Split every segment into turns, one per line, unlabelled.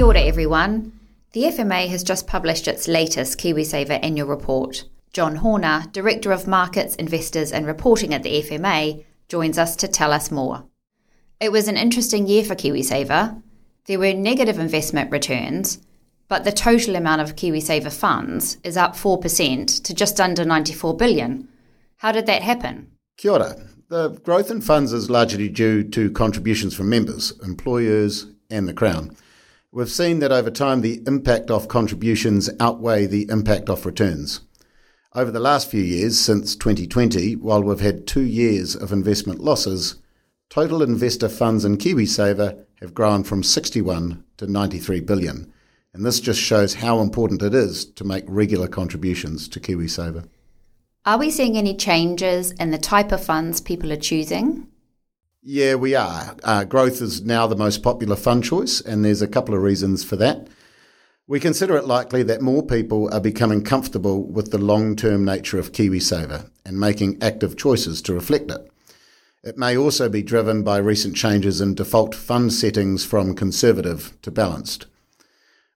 Kia ora, everyone. The FMA has just published its latest KiwiSaver annual report. John Horner, Director of Markets, Investors and Reporting at the FMA, joins us to tell us more. It was an interesting year for KiwiSaver. There were negative investment returns, but the total amount of KiwiSaver funds is up 4% to just under 94 billion. How did that happen?
Kia ora. The growth in funds is largely due to contributions from members, employers, and the Crown. We've seen that over time the impact of contributions outweigh the impact of returns. Over the last few years, since 2020, while we've had two years of investment losses, total investor funds in KiwiSaver have grown from 61 to 93 billion. And this just shows how important it is to make regular contributions to KiwiSaver.
Are we seeing any changes in the type of funds people are choosing?
Yeah, we are. Uh, growth is now the most popular fund choice, and there's a couple of reasons for that. We consider it likely that more people are becoming comfortable with the long term nature of KiwiSaver and making active choices to reflect it. It may also be driven by recent changes in default fund settings from conservative to balanced.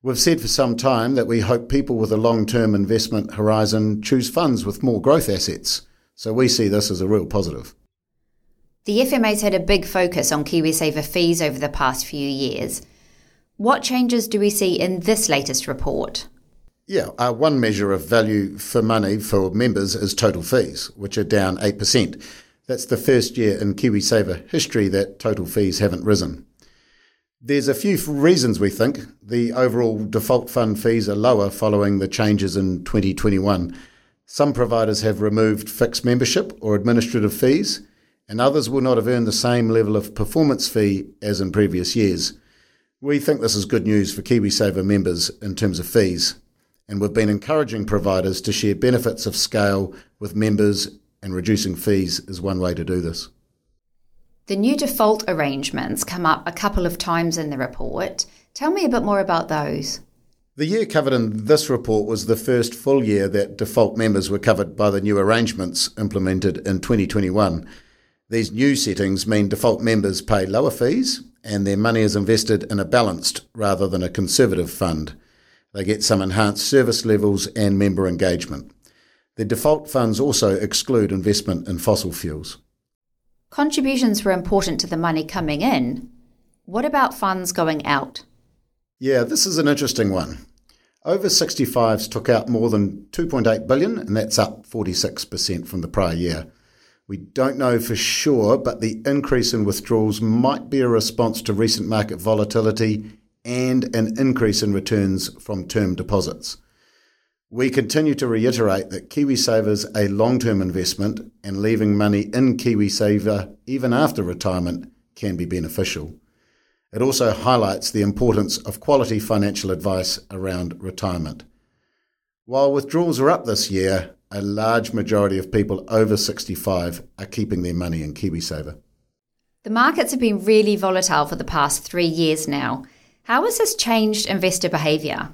We've said for some time that we hope people with a long term investment horizon choose funds with more growth assets, so we see this as a real positive.
The FMA's had a big focus on KiwiSaver fees over the past few years. What changes do we see in this latest report?
Yeah, uh, one measure of value for money for members is total fees, which are down 8%. That's the first year in KiwiSaver history that total fees haven't risen. There's a few reasons we think. The overall default fund fees are lower following the changes in 2021. Some providers have removed fixed membership or administrative fees and others will not have earned the same level of performance fee as in previous years. We think this is good news for KiwiSaver members in terms of fees, and we've been encouraging providers to share benefits of scale with members, and reducing fees is one way to do this.
The new default arrangements come up a couple of times in the report. Tell me a bit more about those.
The year covered in this report was the first full year that default members were covered by the new arrangements implemented in 2021. These new settings mean default members pay lower fees and their money is invested in a balanced rather than a conservative fund. They get some enhanced service levels and member engagement. The default funds also exclude investment in fossil fuels.
Contributions were important to the money coming in. What about funds going out?
Yeah, this is an interesting one. Over 65s took out more than 2.8 billion, and that's up 46% from the prior year. We don't know for sure, but the increase in withdrawals might be a response to recent market volatility and an increase in returns from term deposits. We continue to reiterate that KiwiSaver is a long term investment and leaving money in KiwiSaver even after retirement can be beneficial. It also highlights the importance of quality financial advice around retirement. While withdrawals are up this year, a large majority of people over 65 are keeping their money in KiwiSaver.
The markets have been really volatile for the past three years now. How has this changed investor behaviour?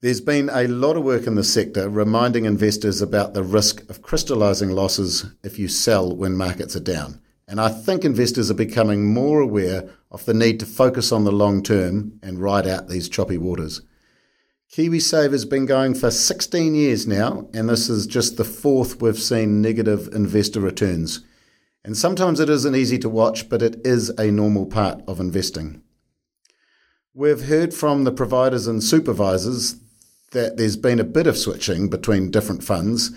There's been a lot of work in the sector reminding investors about the risk of crystallising losses if you sell when markets are down. And I think investors are becoming more aware of the need to focus on the long term and ride out these choppy waters. KiwiSaver's been going for 16 years now, and this is just the fourth we've seen negative investor returns. And sometimes it isn't easy to watch, but it is a normal part of investing. We've heard from the providers and supervisors that there's been a bit of switching between different funds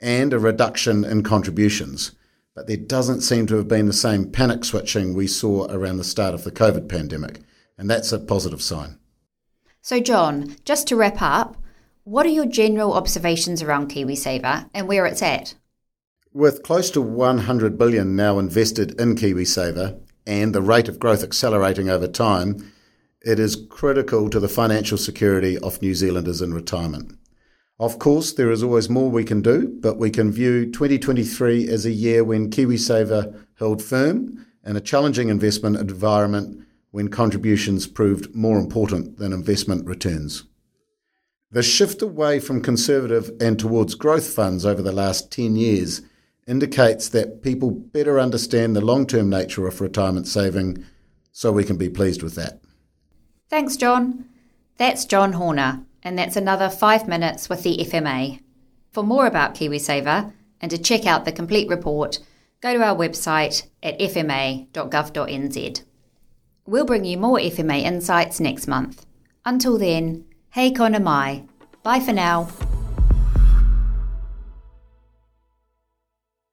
and a reduction in contributions, but there doesn't seem to have been the same panic switching we saw around the start of the COVID pandemic, and that's a positive sign.
So, John, just to wrap up, what are your general observations around KiwiSaver and where it's at?
With close to 100 billion now invested in KiwiSaver and the rate of growth accelerating over time, it is critical to the financial security of New Zealanders in retirement. Of course, there is always more we can do, but we can view 2023 as a year when KiwiSaver held firm in a challenging investment environment when contributions proved more important than investment returns. The shift away from conservative and towards growth funds over the last 10 years indicates that people better understand the long term nature of retirement saving, so we can be pleased with that.
Thanks, John. That's John Horner, and that's another five minutes with the FMA. For more about KiwiSaver and to check out the complete report, go to our website at fma.gov.nz. We'll bring you more FMA insights next month. Until then, hei kona mai. Bye for now.